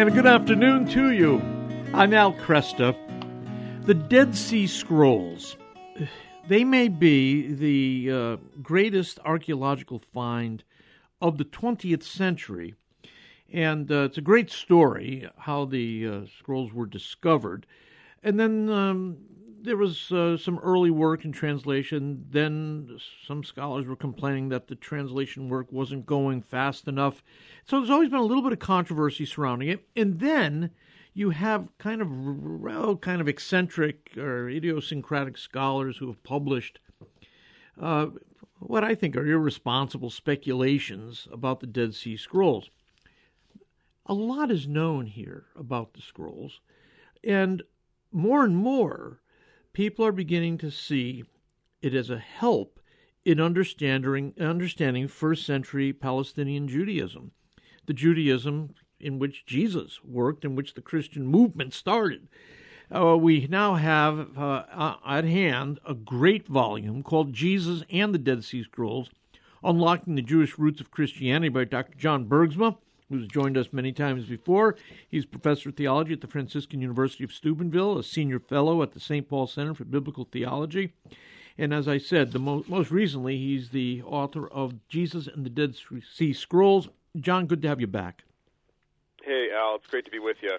and good afternoon to you. I'm Al Kresta. The Dead Sea Scrolls. They may be the uh, greatest archaeological find of the 20th century. And uh, it's a great story how the uh, scrolls were discovered. And then um, there was uh, some early work in translation. Then some scholars were complaining that the translation work wasn't going fast enough. So there's always been a little bit of controversy surrounding it. And then you have kind of well, kind of eccentric or idiosyncratic scholars who have published uh, what I think are irresponsible speculations about the Dead Sea Scrolls. A lot is known here about the scrolls, and more and more people are beginning to see it as a help in understanding understanding first century Palestinian Judaism, the Judaism in which Jesus worked, in which the Christian movement started. Uh, we now have uh, at hand a great volume called Jesus and the Dead Sea Scrolls Unlocking the Jewish Roots of Christianity by Dr. John Bergsma, who's joined us many times before. He's professor of theology at the Franciscan University of Steubenville, a senior fellow at the St. Paul Center for Biblical Theology. And as I said, the mo- most recently, he's the author of Jesus and the Dead Sea Scrolls. John, good to have you back. Hey, Al, it's great to be with you.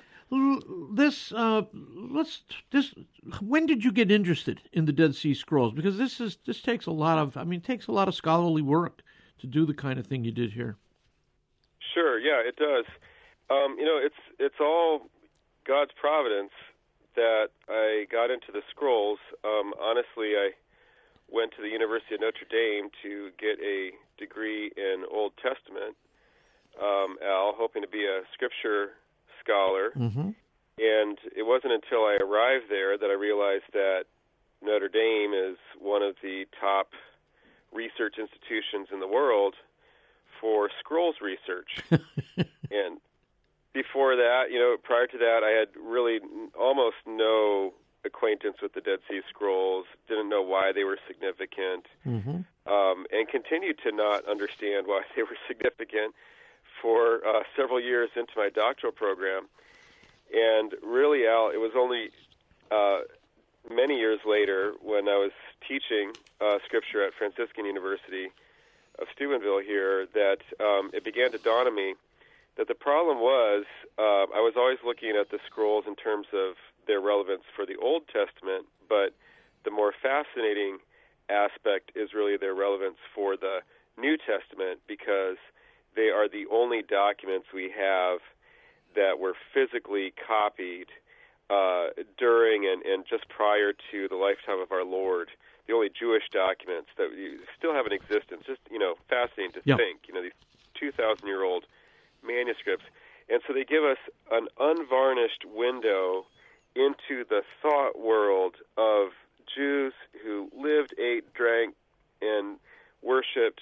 This, uh, let's this. When did you get interested in the Dead Sea Scrolls? Because this is this takes a lot of. I mean, it takes a lot of scholarly work to do the kind of thing you did here. Sure. Yeah, it does. Um, you know, it's it's all God's providence that I got into the scrolls. Um, honestly, I went to the University of Notre Dame to get a degree in Old Testament um, Al, hoping to be a scripture scholar. Mm-hmm. And it wasn't until I arrived there that I realized that Notre Dame is one of the top research institutions in the world for scrolls research. and before that, you know, prior to that, I had really almost no acquaintance with the Dead Sea Scrolls, didn't know why they were significant, mm-hmm. um, and continued to not understand why they were significant for uh, several years into my doctoral program. And really, Al, it was only uh, many years later when I was teaching uh, scripture at Franciscan University of Steubenville here that um, it began to dawn on me that the problem was uh, I was always looking at the scrolls in terms of their relevance for the Old Testament, but the more fascinating aspect is really their relevance for the New Testament because they are the only documents we have that were physically copied uh, during and, and just prior to the lifetime of our Lord. The only Jewish documents that still have an existence. Just you know, fascinating to think. You know, these two thousand year old manuscripts, and so they give us an unvarnished window into the thought world of Jews who lived, ate, drank, and worshipped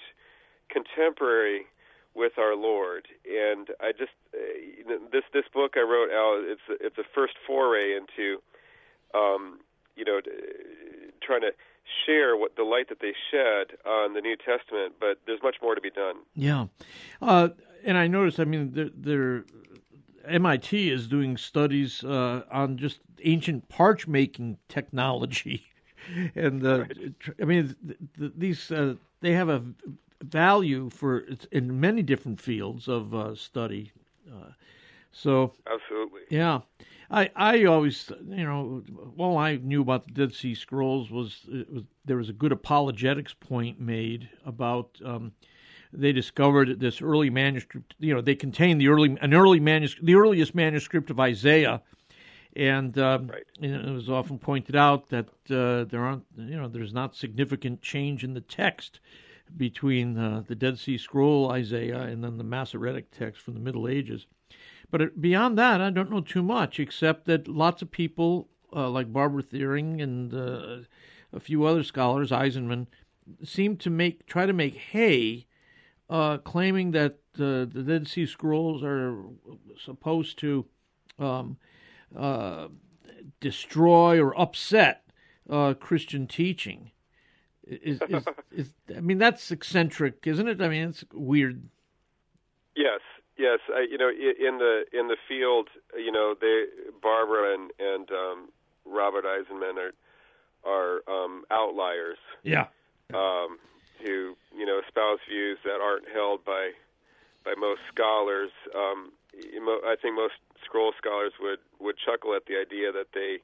contemporary with our Lord. And I just uh, this this book I wrote out it's it's a first foray into um, you know trying to share what the light that they shed on the New Testament, but there's much more to be done. Yeah, uh, and I noticed. I mean, MIT is doing studies uh, on just ancient parch making technology, and uh, right. I mean, th- th- these uh, they have a value for in many different fields of uh, study. So absolutely, yeah. I I always you know all I knew about the Dead Sea Scrolls was, was there was a good apologetics point made about. Um, they discovered this early manuscript. You know, they contain the early an early manuscript, the earliest manuscript of Isaiah, and, um, right. it was often pointed out that uh, there aren't, you know, there's not significant change in the text between uh, the Dead Sea Scroll, Isaiah, and then the Masoretic text from the Middle Ages. But beyond that, I don't know too much, except that lots of people, uh, like Barbara Thiering and uh, a few other scholars, Eisenman, seem to make try to make hay, uh, claiming that uh, the Dead Sea Scrolls are supposed to um, uh, destroy or upset Christian teaching is, is, is, I mean that's eccentric, isn't it? I mean it's weird. Yes, Yes, I, you know, in the in the field, you know, they Barbara and and um, Robert Eisenman are are um, outliers. Yeah. Um, who you know espouse views that aren't held by by most scholars. Um, I think most scroll scholars would would chuckle at the idea that they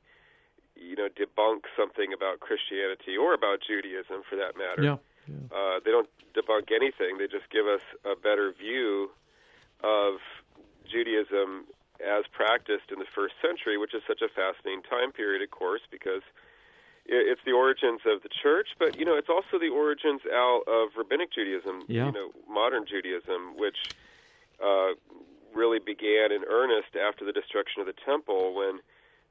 you know debunk something about Christianity or about Judaism for that matter. Yeah. yeah. Uh, they don't debunk anything. They just give us a better view of Judaism as practiced in the first century, which is such a fascinating time period, of course, because it's the origins of the church, but you know it's also the origins out of rabbinic Judaism, yeah. you know, modern Judaism, which uh, really began in earnest after the destruction of the temple, when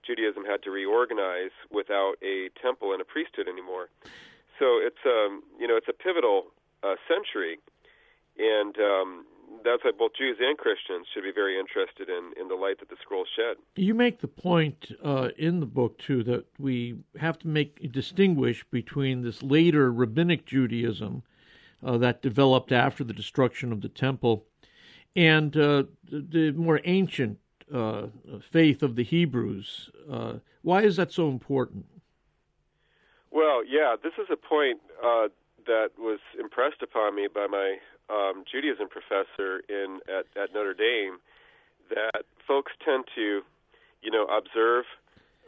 Judaism had to reorganize without a temple and a priesthood anymore. So it's um, you know it's a pivotal uh, century, and um, that's why both Jews and Christians should be very interested in, in the light that the scrolls shed. You make the point uh, in the book too that we have to make distinguish between this later rabbinic Judaism uh, that developed after the destruction of the temple and uh, the, the, more ancient uh, faith of the Hebrews. Uh, why is that so important? Well, yeah, this is a point uh, that was impressed upon me by my um, Judaism professor in at, at Notre Dame that folks tend to, you know, observe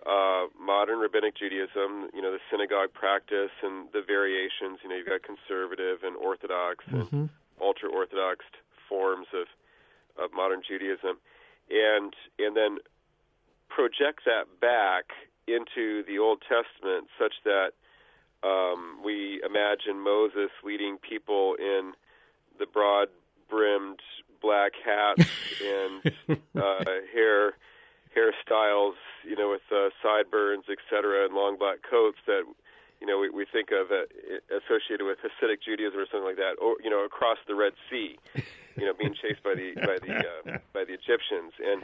uh, modern rabbinic Judaism, you know, the synagogue practice and the variations. You know, you've got conservative and Orthodox mm-hmm. and ultra Orthodox forms of, of modern Judaism, and and then project that back into the Old Testament, such that um, we imagine Moses leading people in the broad brimmed black hats and uh, hair hairstyles, you know, with uh, sideburns, etc., and long black coats that you know we, we think of uh, associated with Hasidic Judaism or something like that, or you know, across the Red Sea, you know, being chased by the by the uh, by the Egyptians, and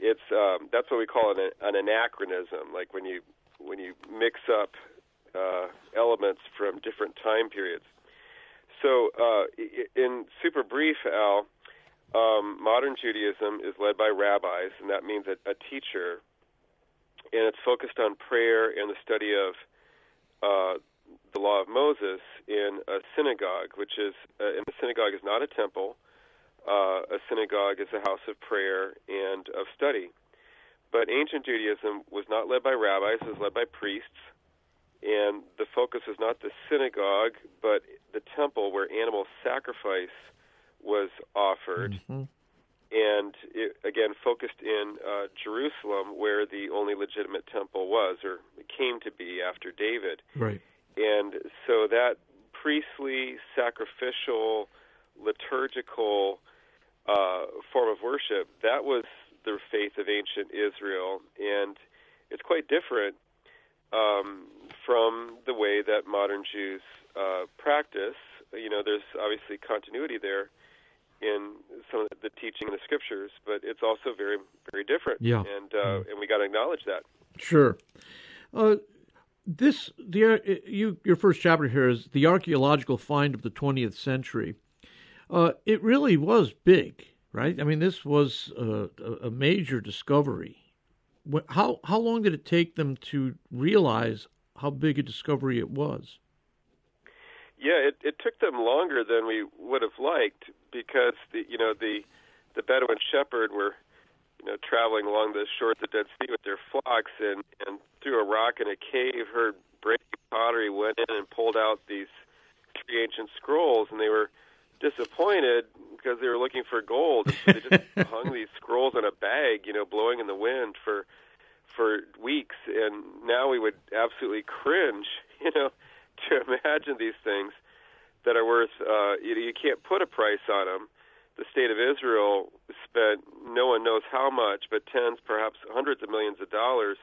it's um, that's what we call an, an anachronism, like when you when you mix up uh, elements from different time periods. In super brief, Al, um, modern Judaism is led by rabbis, and that means a, a teacher, and it's focused on prayer and the study of uh, the law of Moses in a synagogue, which is, uh, and the synagogue is not a temple. Uh, a synagogue is a house of prayer and of study. But ancient Judaism was not led by rabbis; it was led by priests and the focus is not the synagogue, but the temple where animal sacrifice was offered. Mm-hmm. And it, again, focused in uh, Jerusalem, where the only legitimate temple was, or came to be after David. Right. And so that priestly, sacrificial, liturgical uh, form of worship, that was the faith of ancient Israel. And it's quite different um, from the way that modern Jews uh, practice. You know, there's obviously continuity there in some of the teaching in the scriptures, but it's also very, very different. Yeah, and uh, and we got to acknowledge that. Sure. Uh, this the uh, you your first chapter here is the archaeological find of the 20th century. Uh, it really was big, right? I mean, this was a, a major discovery how how long did it take them to realize how big a discovery it was? Yeah, it, it took them longer than we would have liked because the you know the the Bedouin shepherd were you know traveling along the shore of the Dead Sea with their flocks and and through a rock in a cave heard breaking pottery went in and pulled out these three ancient scrolls and they were disappointed because they were looking for gold. And so they just hung these scrolls in a bag, you know, blowing in the wind for for weeks. And now we would absolutely cringe, you know, to imagine these things that are worth. Uh, you, you can't put a price on them. The state of Israel spent no one knows how much, but tens, perhaps hundreds of millions of dollars,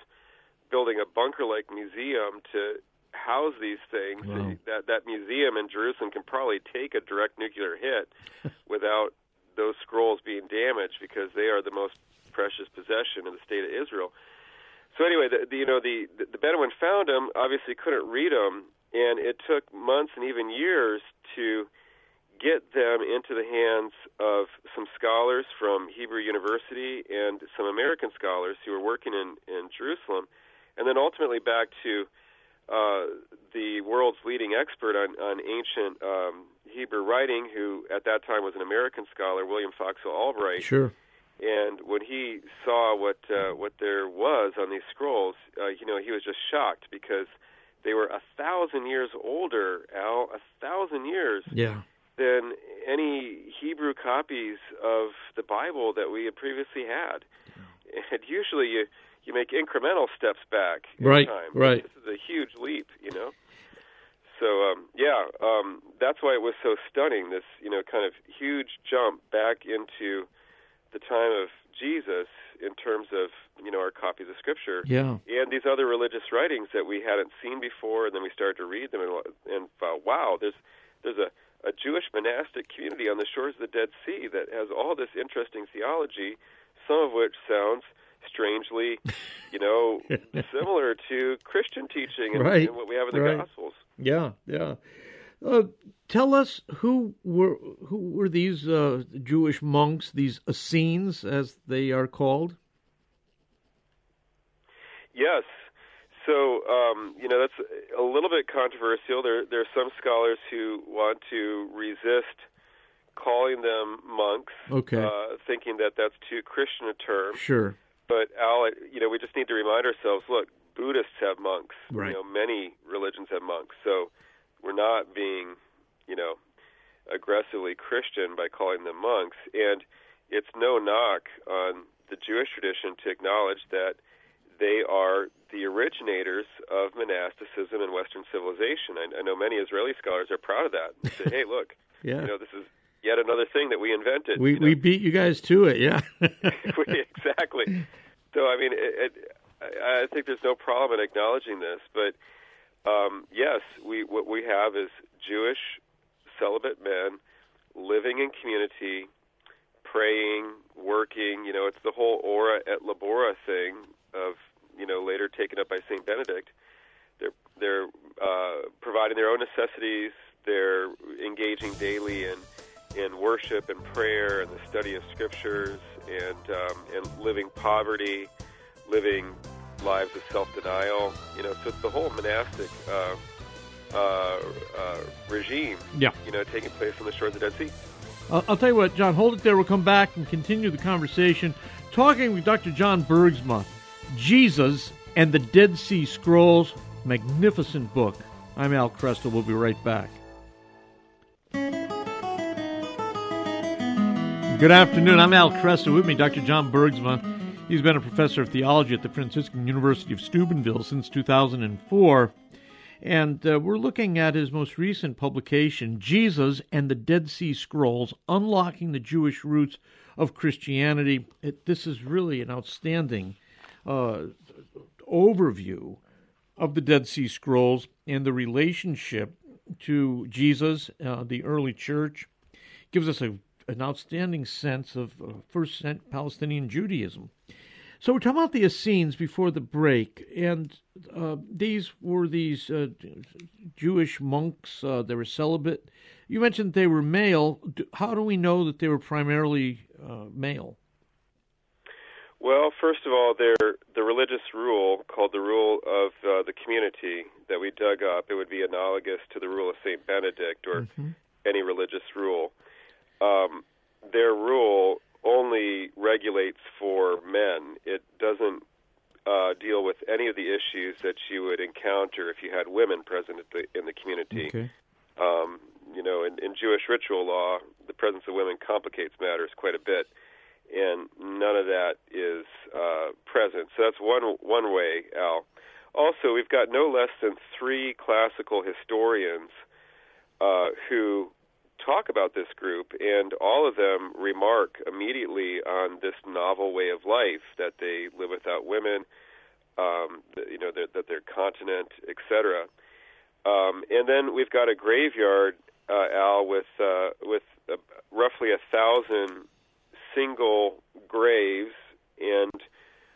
building a bunker-like museum to house these things. Wow. That that museum in Jerusalem can probably take a direct nuclear hit without those scrolls being damaged because they are the most precious possession in the state of Israel. So anyway, the, the, you know the the Bedouin found them. Obviously, couldn't read them, and it took months and even years to get them into the hands of some scholars from Hebrew University and some American scholars who were working in, in Jerusalem, and then ultimately back to uh, the world's leading expert on, on ancient um, Hebrew writing, who at that time was an American scholar, William Foxwell Albright. Sure. And when he saw what uh, what there was on these scrolls, uh, you know, he was just shocked because they were a thousand years older, Al, a thousand years yeah. than any Hebrew copies of the Bible that we had previously had. Yeah. And usually you you make incremental steps back in right, time. Right. This is a huge leap, you know. So um, yeah, um, that's why it was so stunning. This you know kind of huge jump back into the time of Jesus in terms of you know our copies of Scripture, yeah, and these other religious writings that we hadn't seen before, and then we started to read them and, and uh, wow, there's there's a a Jewish monastic community on the shores of the Dead Sea that has all this interesting theology, some of which sounds strangely, you know, similar to Christian teaching and, right. and what we have in the right. Gospels. Yeah, yeah. Uh, tell us who were who were these uh, Jewish monks, these Essenes, as they are called. Yes. So um, you know that's a little bit controversial. There there are some scholars who want to resist calling them monks, okay. uh, thinking that that's too Christian a term. Sure. But Al, you know, we just need to remind ourselves: look, Buddhists have monks. Right. You know, many religions have monks. So we're not being, you know, aggressively Christian by calling them monks. And it's no knock on the Jewish tradition to acknowledge that they are the originators of monasticism in Western civilization. I, I know many Israeli scholars are proud of that. They say, "Hey, look, yeah. you know, this is yet another thing that we invented. We you know? we beat you guys to it, yeah. exactly. So I mean, it, it, I think there's no problem in acknowledging this, but um, yes, we what we have is Jewish celibate men living in community, praying, working. You know, it's the whole ora et labora thing of you know later taken up by Saint Benedict. They're they're uh, providing their own necessities. They're engaging daily in in worship and prayer and the study of scriptures and um, and living poverty, living lives of self-denial. You know, so it's the whole monastic uh, uh, uh, regime. Yeah. You know, taking place on the shores of the Dead Sea. I'll, tell you what, John. Hold it there. We'll come back and continue the conversation, talking with Dr. John Bergsma, Jesus and the Dead Sea Scrolls. Magnificent book. I'm Al Kresta. We'll be right back. Good afternoon. I'm Al Kresta. With me, Dr. John Bergsma. He's been a professor of theology at the Franciscan University of Steubenville since 2004. And uh, we're looking at his most recent publication, Jesus and the Dead Sea Scrolls Unlocking the Jewish Roots of Christianity. It, this is really an outstanding uh, overview of the Dead Sea Scrolls and the relationship to Jesus, uh, the early church. It Gives us a an outstanding sense of uh, first Palestinian Judaism. So we're talking about the Essenes before the break, and uh, these were these uh, Jewish monks. Uh, they were celibate. You mentioned they were male. How do we know that they were primarily uh, male? Well, first of all, there the religious rule called the rule of uh, the community that we dug up. It would be analogous to the rule of Saint Benedict or mm-hmm. any religious rule um, their rule only regulates for men. It doesn't uh, deal with any of the issues that you would encounter if you had women present the, in the community. Okay. Um, you know, in, in Jewish ritual law, the presence of women complicates matters quite a bit, and none of that is uh, present. So that's one one way, Al. Also, we've got no less than three classical historians uh, who talk about this group, and all of them remark immediately on this novel way of life that they live without women, um, you know, that, that they're continent, etc. Um, and then we've got a graveyard, uh, Al, with uh, with uh, roughly a thousand single graves, and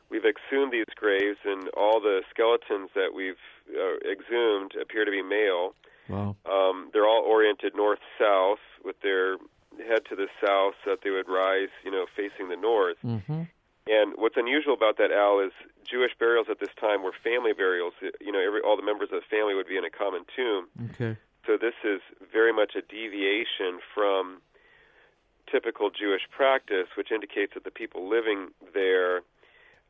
we've exhumed these graves, and all the skeletons that we've uh, exhumed appear to be male. Wow. Um, they're all oriented north south with their head to the south so that they would rise, you know, facing the north. Mm-hmm. And what's unusual about that, Al, is Jewish burials at this time were family burials. You know, every all the members of the family would be in a common tomb. Okay. So this is very much a deviation from typical Jewish practice, which indicates that the people living there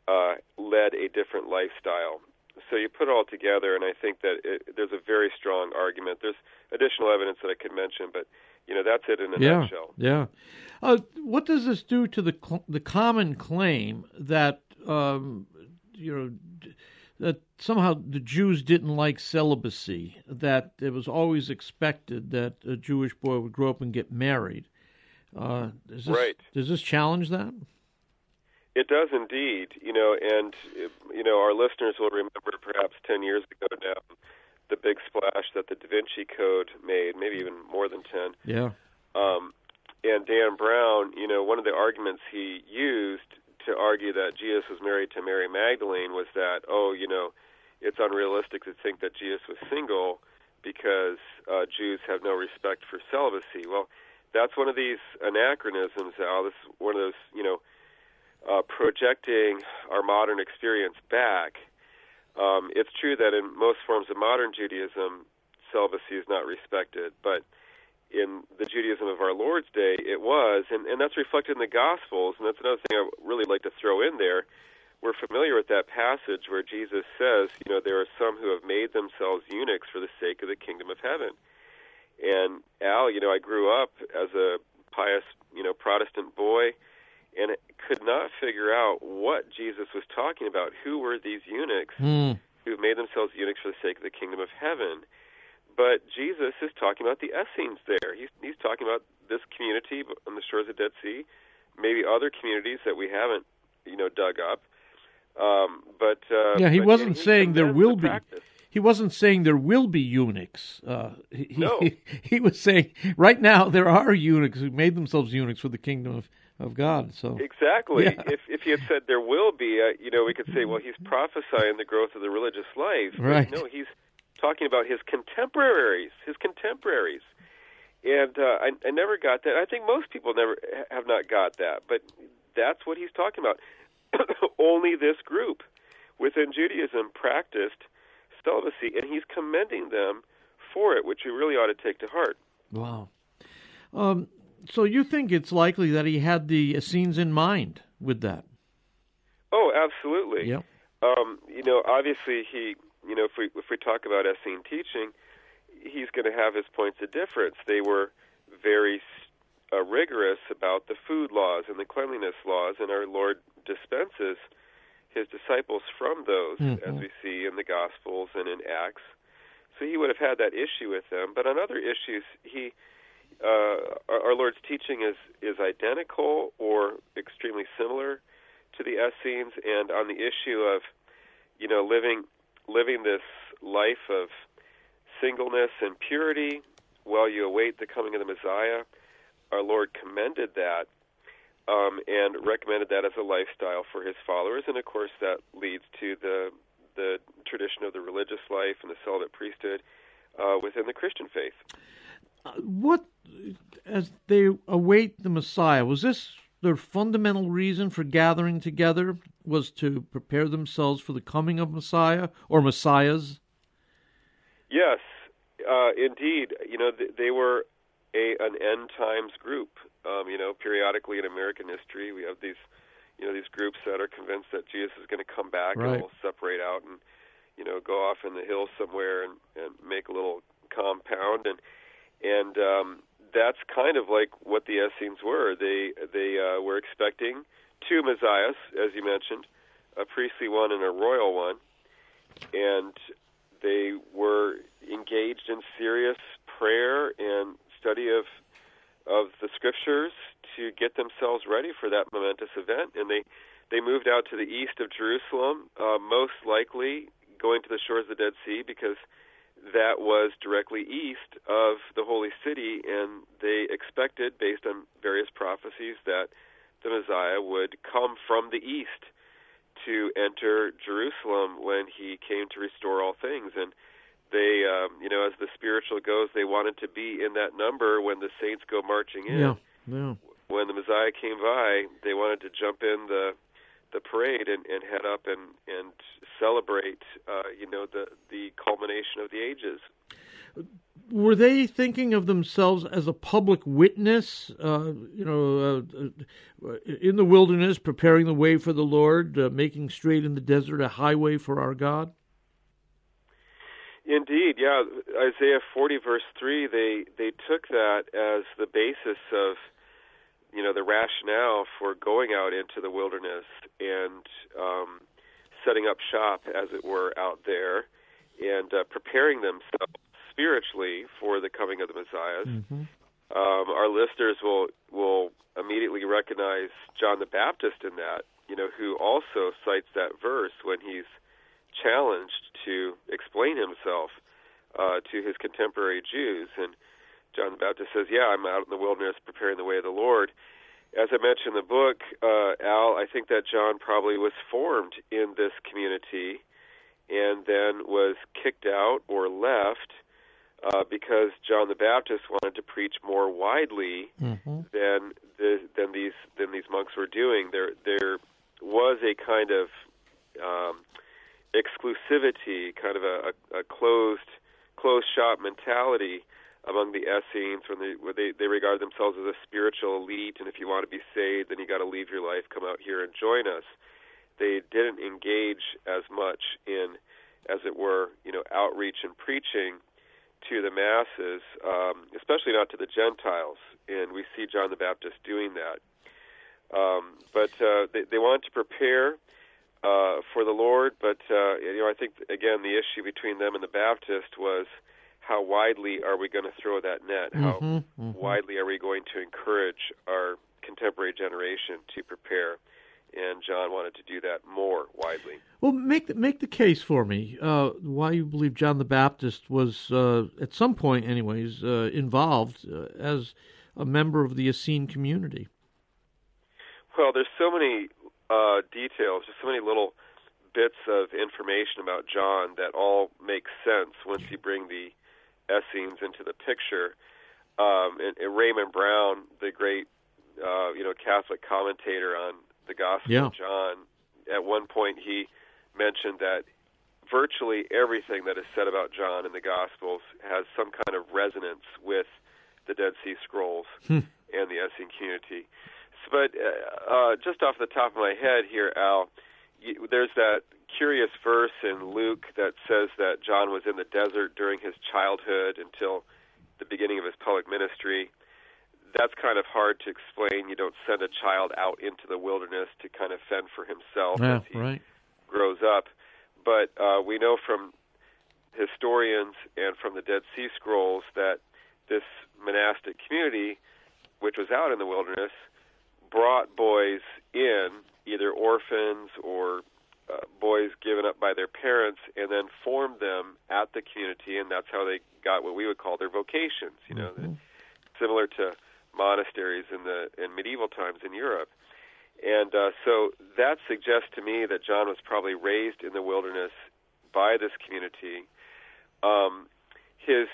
uh, led a different lifestyle. So you put it all together, and I think that it, there's a very strong argument. There's additional evidence that I could mention, but you know that's it in a yeah, nutshell. Yeah. Uh, what does this do to the cl- the common claim that um, you know that somehow the Jews didn't like celibacy? That it was always expected that a Jewish boy would grow up and get married. Uh, does this, right. Does this challenge that? It does indeed, you know, and you know our listeners will remember perhaps ten years ago now the big splash that the Da Vinci Code made, maybe even more than ten. Yeah. Um, and Dan Brown, you know, one of the arguments he used to argue that Jesus was married to Mary Magdalene was that, oh, you know, it's unrealistic to think that Jesus was single because uh, Jews have no respect for celibacy. Well, that's one of these anachronisms, Al. This is one of those, you know, uh, projecting our modern experience back. Um, it's true that in most forms of modern Judaism, celibacy is not respected, but in the Judaism of our Lord's day, it was, and, and that's reflected in the Gospels, and that's another thing I really like to throw in there. We're familiar with that passage where Jesus says, you know, there are some who have made themselves eunuchs for the sake of the kingdom of heaven. And Al, you know, I grew up as a pious, you know, Protestant boy, and it could not figure out what Jesus was talking about. Who were these eunuchs mm. who made themselves eunuchs for the sake of the kingdom of heaven? But Jesus is talking about the Essenes there. He's, he's talking about this community on the shores of the Dead Sea, maybe other communities that we haven't, you know, dug up. Um, but uh, yeah, he but wasn't he saying there will the be. practice. He wasn't saying there will be eunuchs. Uh, he, No. he, he was saying right now there are eunuchs who made themselves eunuchs for the kingdom of, of God. So Exactly. Yeah. If if he had said there will be, uh, you know, we could say, well, he's prophesying the growth of the religious life. But Right. No, he's talking about his contemporaries, his contemporaries. And uh, I, I never got that. I think most people never have not got that, but that's what he's talking about. Only this group within Judaism practiced celibacy, and he's commending them for it, which we really ought to take to heart. wow. Um, so you think it's likely that he had the Essenes in mind with that? Oh, absolutely. Yeah. Um, you know, obviously he, you know, if we if we talk about Essene teaching, he's going to have his points of difference. They were very uh, rigorous about the food laws and the cleanliness laws, and our Lord dispenses his disciples from those, Mhm. as we see in the Gospels and in Acts. So he would have had that issue with them. But on other issues, he uh, our, our Lord's teaching is is identical or extremely similar to the Essenes, and on the issue of you know living living this life of singleness and purity while you await the coming of the Messiah, our Lord commended that um, and recommended that as a lifestyle for His followers, and of course that leads to the the tradition of the religious life and the celibate priesthood uh, within the Christian faith. What, as they await the Messiah, was this their fundamental reason for gathering together? Was to prepare themselves for the coming of Messiah or Messiahs? Yes, uh, indeed. You know, th- they were a an end times group. Um, you know, periodically in American history, we have these, you know, these groups that are convinced that Jesus is going to come back Right. and will separate out and, you know, go off in the hills somewhere and, and make a little compound and and um, that's kind of like what the Essenes were. They they uh, were expecting two messiahs, as you mentioned, a priestly one and a royal one, and they were engaged in serious prayer and study of of the scriptures to get themselves ready for that momentous event. And they they moved out to the east of Jerusalem, uh, most likely going to the shores of the Dead Sea because that was directly east of the holy city, and they expected, based on various prophecies, that the Messiah would come from the east to enter Jerusalem when he came to restore all things. And they, um, you know, as the spiritual goes, they wanted to be in that number when the saints go marching in. Yeah, yeah. When the Messiah came by, they wanted to jump in the the parade and, and head up and and celebrate, uh, you know, the the culmination of the ages. Were they thinking of themselves as a public witness, uh, you know, uh, in the wilderness, preparing the way for the Lord, uh, making straight in the desert a highway for our God? Indeed, yeah. Isaiah 40 verse 3, they they took that as the basis of you know the rationale for going out into the wilderness and um, setting up shop, as it were, out there, and uh, preparing themselves spiritually for the coming of the Messiah. Mm-hmm. Um, our listeners will will immediately recognize John the Baptist in that, you know, who also cites that verse when he's challenged to explain himself uh, to his contemporary Jews. And John the Baptist says, "Yeah, I'm out in the wilderness preparing the way of the Lord." As I mentioned in the book, uh, Al, I think that John probably was formed in this community and then was kicked out or left uh, because John the Baptist wanted to preach more widely mm-hmm. than the, than these than these monks were doing. There there was a kind of um, exclusivity, kind of a, a, a closed closed shop mentality among the Essenes when they where they, they regard themselves as a spiritual elite, and if you want to be saved, then you got to leave your life, come out here and join us. They didn't engage as much in, as it were, you know, outreach and preaching to the masses, um, especially not to the Gentiles. And we see John the Baptist doing that. Um, but uh, they, they wanted to prepare uh, for the Lord, but uh, you know, I think again the issue between them and the Baptist was how widely are we going to throw that net? How mm-hmm, mm-hmm. widely are we going to encourage our contemporary generation to prepare? And John wanted to do that more widely. Well, make the, make the case for me uh, why you believe John the Baptist was, uh, at some point, anyways, uh, involved uh, as a member of the Essene community. Well, there's so many uh, details, just so many little bits of information about John that all make sense once you bring the Essenes into the picture. Um, and, and Raymond Brown, the great uh, you know Catholic commentator on the Gospel yeah. of John, at one point he mentioned that virtually everything that is said about John in the Gospels has some kind of resonance with the Dead Sea Scrolls hmm. and the Essene community. So, but uh, uh, just off the top of my head here, Al, you, there's that curious verse in Luke that says that John was in the desert during his childhood until the beginning of his public ministry. That's kind of hard to explain. You don't send a child out into the wilderness to kind of fend for himself yeah, as he right. grows up. But uh, we know from historians and from the Dead Sea Scrolls that this monastic community, which was out in the wilderness, brought boys in, either orphans or uh, boys given up by their parents and then formed them at the community, and that's how they got what we would call their vocations. You know, mm-hmm. similar to monasteries in the in medieval times in Europe. And uh, so that suggests to me that John was probably raised in the wilderness by this community. Um, his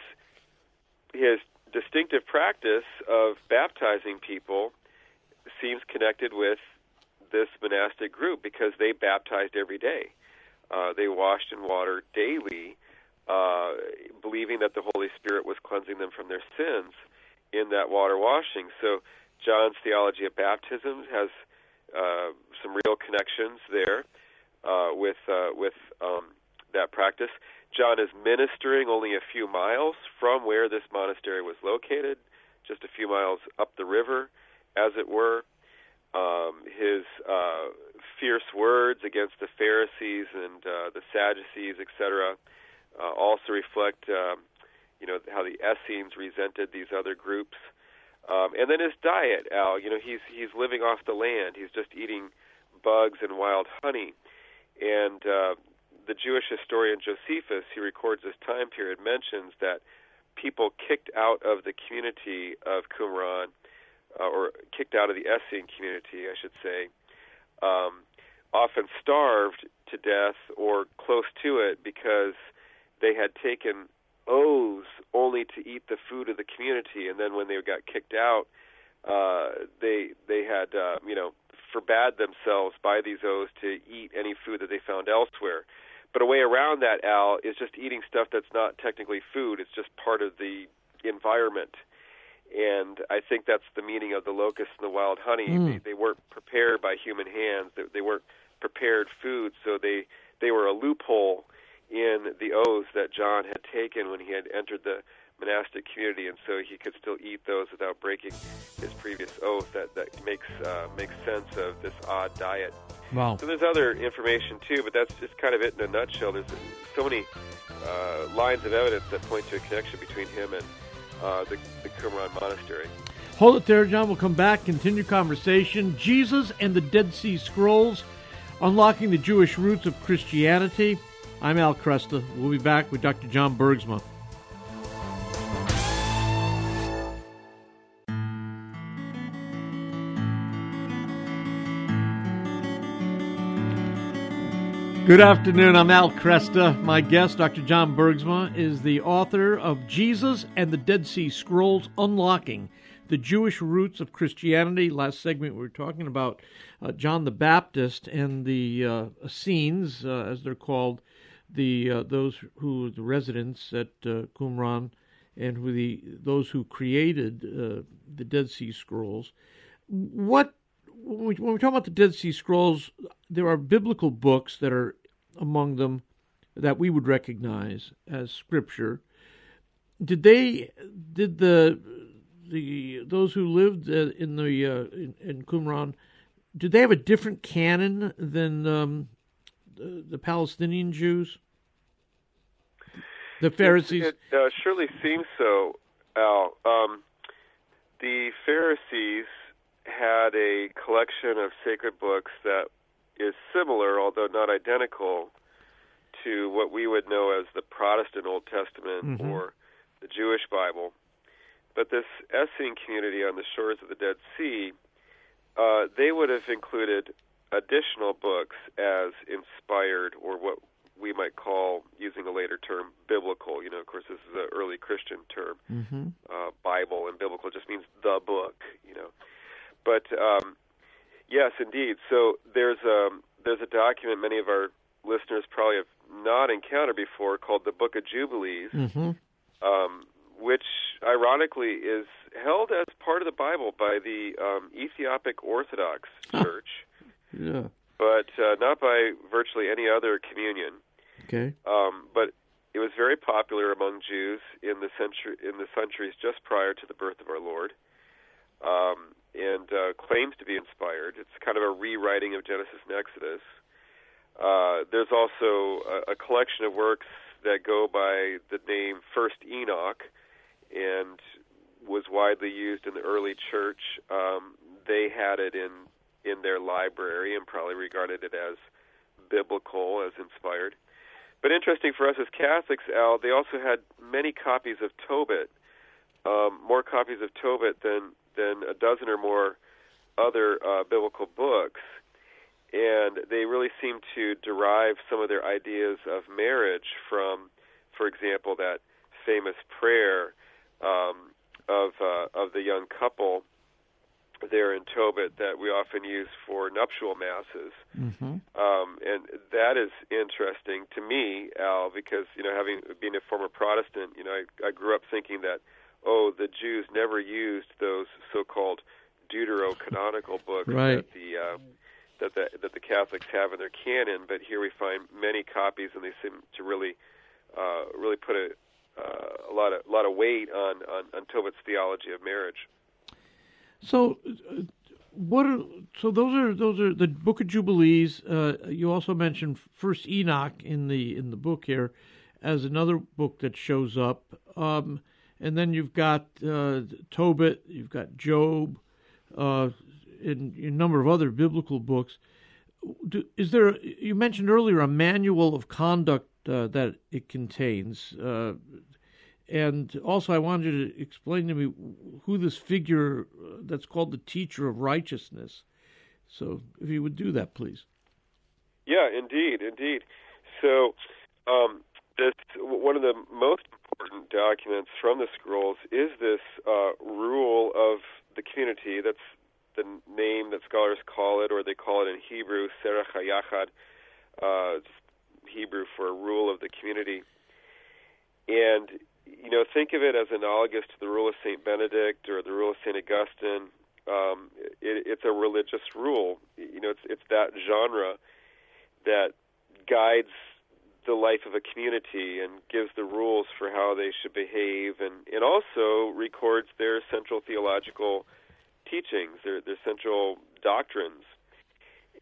his distinctive practice of baptizing people seems connected with this monastic group because they baptized every day. Uh, they washed in water daily, uh, believing that the Holy Spirit was cleansing them from their sins in that water washing. So John's theology of baptisms has uh, some real connections there uh, with uh, with um, that practice. John is ministering only a few miles from where this monastery was located, just a few miles up the river, as it were um, his uh, fierce words against the Pharisees and uh, the Sadducees, etc., uh, also reflect, um, you know, how the Essenes resented these other groups. Um, and then his diet, Al. You know, he's he's living off the land. He's just eating bugs and wild honey. And uh, the Jewish historian Josephus, he records this time period, mentions that people kicked out of the community of Qumran uh, or kicked out of the Essene community, I should say, um, often starved to death or close to it because they had taken oaths only to eat the food of the community, and then when they got kicked out, uh, they they had uh, you know forbade themselves by these oaths to eat any food that they found elsewhere. But a way around that, Al, is just eating stuff that's not technically food. It's just part of the environment. And I think that's the meaning of the locusts and the wild honey. Mm. They, they weren't prepared by human hands. They, they weren't prepared food, so they they were a loophole in the oaths that John had taken when he had entered the monastic community, and so he could still eat those without breaking his previous oath. That that makes uh, makes sense of this odd diet. Wow. So there's other information too, but that's just kind of it in a nutshell. There's so many uh, lines of evidence that point to a connection between him and uh, the, the Qumran monastery. Hold it there, John. We'll come back, continue conversation. Jesus and the Dead Sea Scrolls, unlocking the Jewish roots of Christianity. I'm Al Kresta. We'll be back with Dr. John Bergsma. Good afternoon. I'm Al Kresta. My guest, Dr. John Bergsma, is the author of Jesus and the Dead Sea Scrolls Unlocking the Jewish Roots of Christianity. Last segment, we were talking about uh, John the Baptist and the uh, Essenes, uh, as they're called, the uh, those who the residents at uh, Qumran, and who the those who created uh, the Dead Sea Scrolls. What when we, when we talk about the Dead Sea Scrolls, there are biblical books that are among them that we would recognize as scripture. Did they? Did the the those who lived uh, in the uh, in, in, Qumran? Did they have a different canon than um, the, the, Palestinian Jews? The Pharisees. It, it uh, surely seems so, Al. Um, the Pharisees had a collection of sacred books that is similar, although not identical, to what we would know as the Protestant Old Testament mm-hmm. or the Jewish Bible. But this Essene community on the shores of the Dead Sea, uh, they would have included additional books as inspired, or what we might call, using a later term, biblical. You know, of course, this is an early Christian term. Mm-hmm. Uh, Bible and biblical just means the book. But um, yes, indeed. So there's a um, there's a document many of our listeners probably have not encountered before called the Book of Jubilees, mm-hmm. um, which ironically is held as part of the Bible by the um, Ethiopic Orthodox Church, yeah. but uh, not by virtually any other communion. Okay. Um, but it was very popular among Jews in the century in the centuries just prior to the birth of our Lord. Um, and uh, claims to be inspired. It's kind of a rewriting of Genesis and Exodus. Uh, there's also a, a collection of works that go by the name First Enoch, and was widely used in the early church. Um, they had it in in their library and probably regarded it as biblical, as inspired. But interesting for us as Catholics, Al, they also had many copies of Tobit, um, more copies of Tobit than than a dozen or more other uh, biblical books, and they really seem to derive some of their ideas of marriage from, for example, that famous prayer um, of uh, of the young couple there in Tobit that we often use for nuptial masses, mm-hmm. um, and that is interesting to me, Al, because you know, having being a former Protestant, you know, I, I grew up thinking that oh, the Jews never used those so-called deuterocanonical books right. that the uh, that the that the Catholics have in their canon, but here we find many copies, and they seem to really uh, really put a uh, a lot of a lot of weight on, on on Tobit's theology of marriage. So, uh, what are so those are those are the Book of Jubilees. Uh, you also mentioned First Enoch in the in the book here as another book that shows up. Um, and then you've got uh, Tobit, you've got Job, uh, and a number of other biblical books. Do, is there? You mentioned earlier a manual of conduct uh, that it contains, uh, and also I wanted you to explain to me who this figure uh, that's called the teacher of righteousness. So, if you would do that, please. Yeah, indeed, indeed. So, um, this one of the most important documents from the scrolls is this uh, rule of the community. That's the name that scholars call it, or they call it in Hebrew Serekh HaYachad, uh, Hebrew for rule of the community. And you know, think of it as analogous to the rule of Saint Benedict or the rule of Saint Augustine. Um, it, it's a religious rule. You know, it's it's that genre that guides the life of a community and gives the rules for how they should behave and, it also records their central theological teachings, their, their central doctrines.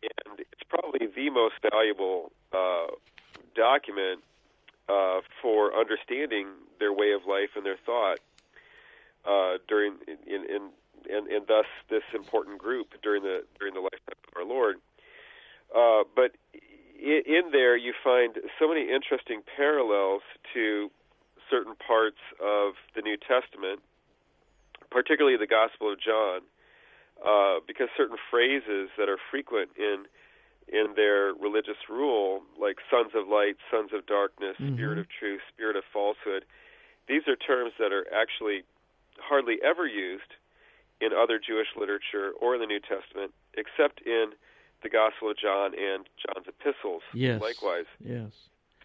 And it's probably the most valuable uh, document uh, for understanding their way of life and their thought uh, during in, in, and, and thus this important group during the during the lifetime of our Lord. Uh, but in there you find so many interesting parallels to certain parts of the New Testament, particularly the Gospel of John, uh, because certain phrases that are frequent in in their religious rule, like sons of light, sons of darkness, mm-hmm. spirit of truth, spirit of falsehood, these are terms that are actually hardly ever used in other Jewish literature or in the New Testament, except in the Gospel of John and John's epistles. Yes. Likewise. Yes.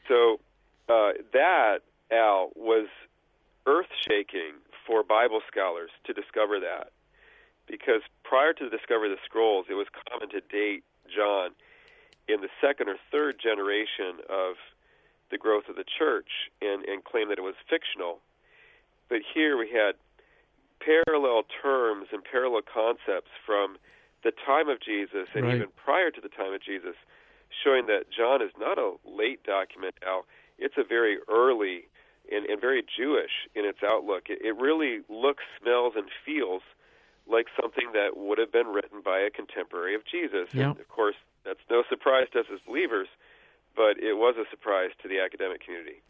So uh, that Al was earth shaking for Bible scholars to discover that, because prior to the discovery of the scrolls, it was common to date John in the second or third generation of the growth of the church and, and claim that it was fictional. But here we had parallel terms and parallel concepts from the time of Jesus and right. even prior to the time of Jesus, showing that John is not a late document, now. It's a very early and, and very Jewish in its outlook. It, it really looks, smells, and feels like something that would have been written by a contemporary of Jesus. Yeah. And of course, that's no surprise to us as believers, but it was a surprise to the academic community.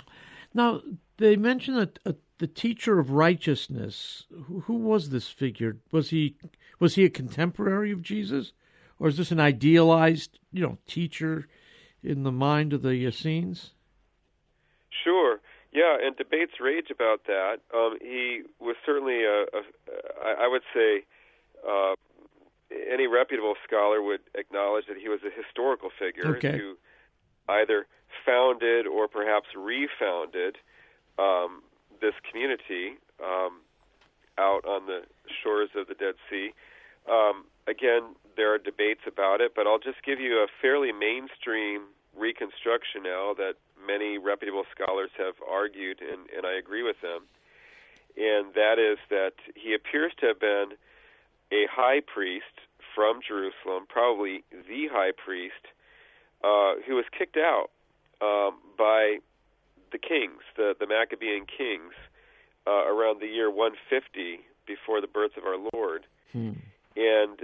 Now, they mention that uh, the teacher of righteousness. Who, who, was this figure? Was he was he a contemporary of Jesus, or is this an idealized, you know, teacher in the mind of the Essenes? Sure. Yeah, and debates rage about that. Um, he was certainly a, a I would say, uh, any reputable scholar would acknowledge that he was a historical figure okay. who either founded or perhaps refounded um, this community um, out on the shores of the Dead Sea. Um, again, there are debates about it, but I'll just give you a fairly mainstream reconstruction now that many reputable scholars have argued, and, and I agree with them. And that is that he appears to have been a high priest from Jerusalem, probably the high priest, uh, who was kicked out um, by the kings, the, the Maccabean kings, uh, around the year 150 before the birth of our Lord. Hmm. And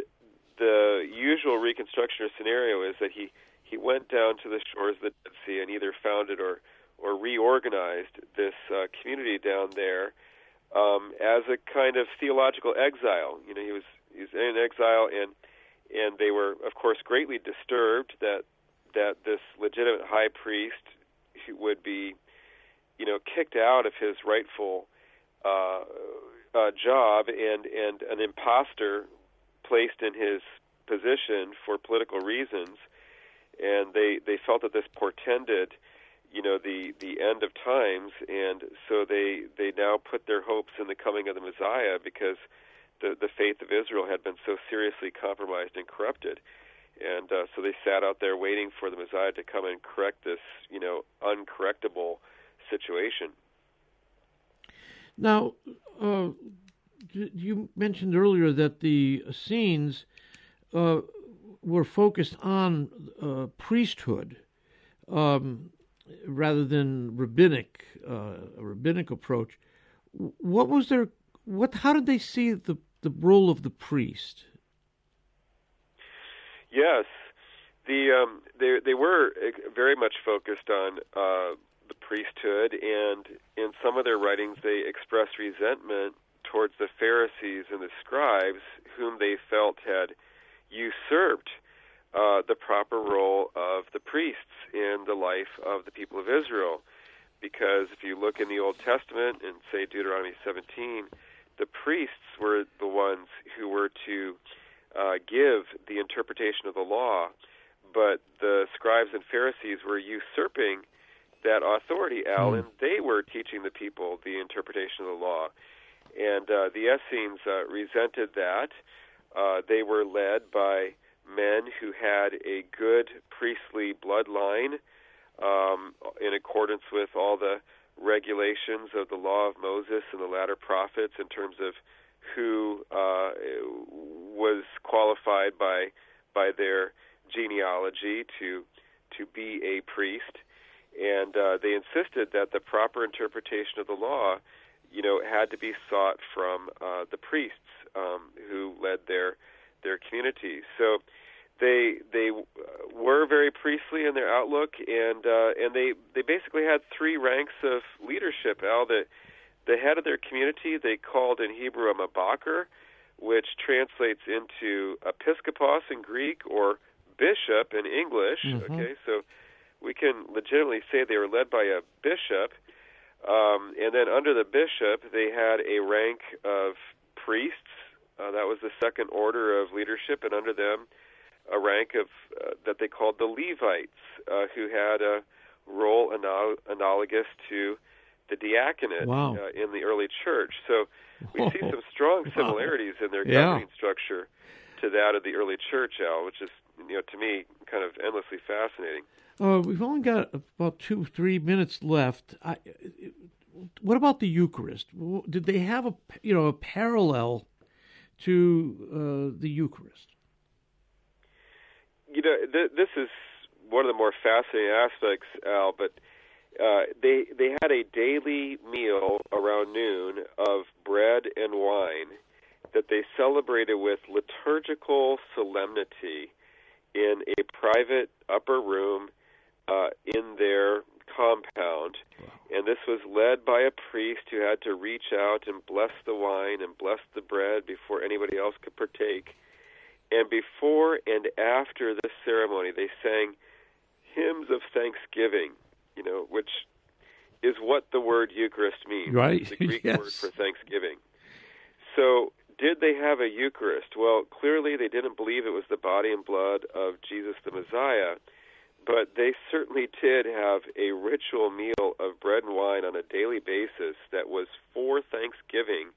the usual reconstruction scenario is that he, he went down to the shores of the Dead Sea and either founded or, or reorganized this uh, community down there um, as a kind of theological exile. You know, he was he was in exile, and and they were, of course, greatly disturbed that that this legitimate high priest would be, you know, kicked out of his rightful uh, uh, job and and an impostor placed in his position for political reasons, and they they felt that this portended, you know, the the end of times, and so they they now put their hopes in the coming of the Messiah because the the faith of Israel had been so seriously compromised and corrupted and uh, so they sat out there waiting for the Messiah to come and correct this, you know, uncorrectable situation. Now, uh, you mentioned earlier that the Essenes uh, were focused on uh, priesthood um, rather than rabbinic, uh, rabbinic approach. What was their what? How did they see the the role of the priest? Yes, the um, they they were very much focused on uh, the priesthood, and in some of their writings, they expressed resentment towards the Pharisees and the scribes, whom they felt had usurped uh, the proper role of the priests in the life of the people of Israel. because if you look in the Old Testament and say Deuteronomy 17, the priests were the ones who were to uh, give the interpretation of the law, but the scribes and Pharisees were usurping that authority, Al, mm. and they were teaching the people the interpretation of the law. And uh, the Essenes uh, resented that. Uh, they were led by men who had a good priestly bloodline um, in accordance with all the regulations of the law of Moses and the latter prophets in terms of who uh, was qualified by by their genealogy to to be a priest, and uh, they insisted that the proper interpretation of the law, you know, had to be sought from uh, the priests um, who led their their communities. So they they were very priestly in their outlook, and uh, and they they basically had three ranks of leadership. Al, the the head of their community they called in Hebrew a mabaker, which translates into episkopos in Greek or bishop in English. Mm-hmm. Okay, so we can legitimately say they were led by a bishop. Um, and then under the bishop, they had a rank of priests. Uh, that was the second order of leadership, and under them, a rank of uh, that they called the Levites, uh, who had a role anal- analogous to the diaconate wow. uh, in the early church. So we see some strong similarities wow. in their governing yeah. structure to that of the early church, Al, which is you know to me kind of endlessly fascinating. Uh, we've only got about two, three minutes left. I, what about the Eucharist? Did they have a you know a parallel to uh, the Eucharist? You know, th- this is one of the more fascinating aspects, Al. But uh, they they had a daily meal around noon of bread and wine that they celebrated with liturgical solemnity in a private upper room uh, in their compound. Wow. And this was led by a priest who had to reach out and bless the wine and bless the bread before anybody else could partake. And before and after this ceremony, they sang hymns of thanksgiving, you know, which is what the word Eucharist means. Right. The Greek yes. word for thanksgiving. So, did they have a Eucharist? Well, clearly they didn't believe it was the body and blood of Jesus the Messiah, but they certainly did have a ritual meal of bread and wine on a daily basis that was for Thanksgiving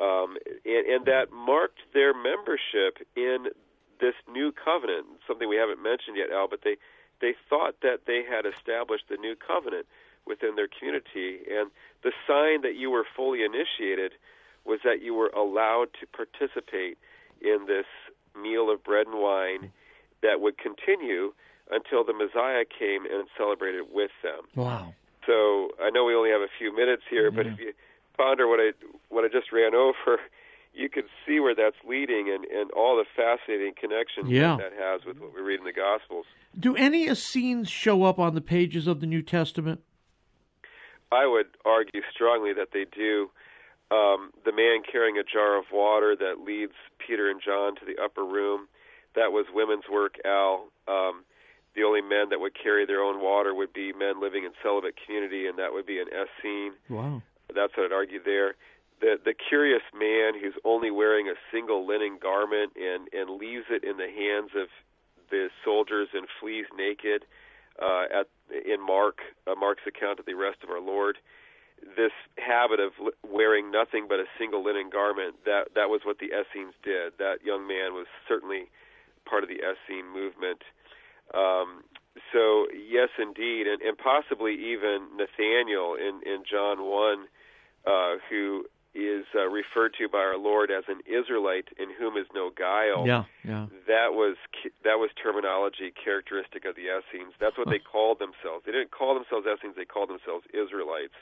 um, and, and that marked their membership in this new covenant. Something we haven't mentioned yet, Al, but they they thought that they had established the new covenant within their community, and the sign that you were fully initiated was that you were allowed to participate in this meal of bread and wine that would continue until the Messiah came and celebrated with them. Wow. So I know we only have a few minutes here, yeah. but if you ponder what I what I just ran over, you can see where that's leading and, and all the fascinating connections yeah. that, that has with what we read in the Gospels. Do any Essenes show up on the pages of the New Testament? I would argue strongly that they do. Um, the man carrying a jar of water that leads Peter and John to the upper room, that was women's work, Al. Um, the only men that would carry their own water would be men living in celibate community, and that would be an Essene. Wow. That's what I'd argue there. The the curious man who's only wearing a single linen garment and and leaves it in the hands of the soldiers and flees naked uh, at in Mark uh, Mark's account of the arrest of our Lord. This habit of wearing nothing but a single linen garment that that was what the Essenes did. That young man was certainly part of the Essene movement. Um, so yes, indeed, and, and possibly even Nathaniel in in John one uh, who is uh, referred to by our Lord as an Israelite in whom is no guile. Yeah, yeah. That was that was terminology characteristic of the Essenes. That's what they called themselves. They didn't call themselves Essenes; they called themselves Israelites.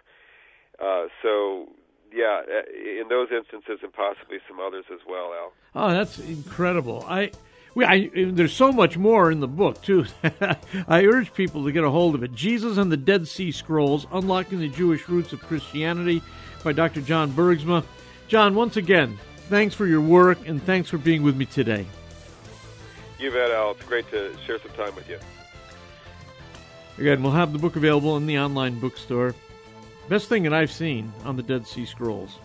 Uh, so, yeah, uh, in those instances, and possibly some others as well, Al. Oh, that's incredible. I we, I, there's so much more in the book too. I urge people to get a hold of it. Jesus and the Dead Sea Scrolls: Unlocking the Jewish Roots of Christianity by Dr. John Bergsma. John, once again, thanks for your work and thanks for being with me today. You bet, Al. It's great to share some time with you. Again, we'll have the book available in the online bookstore. Best thing that I've seen on the Dead Sea Scrolls.